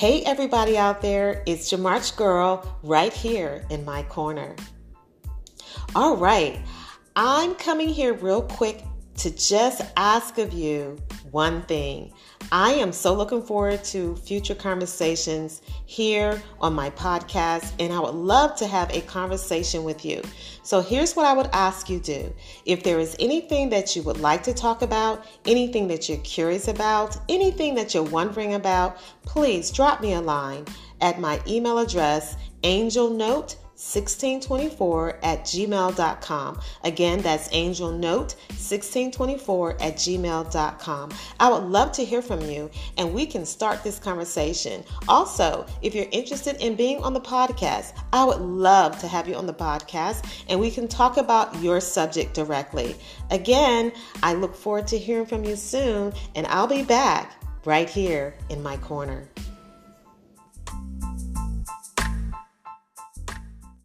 Hey, everybody out there, it's your March girl right here in my corner. All right, I'm coming here real quick to just ask of you one thing. I am so looking forward to future conversations here on my podcast, and I would love to have a conversation with you. So, here's what I would ask you do. If there is anything that you would like to talk about, anything that you're curious about, anything that you're wondering about, please drop me a line at my email address, angelnote 1624 at gmail.com. Again, that's angel note 1624 at gmail.com. I would love to hear from you and we can start this conversation. Also, if you're interested in being on the podcast, I would love to have you on the podcast and we can talk about your subject directly. Again, I look forward to hearing from you soon and I'll be back right here in my corner.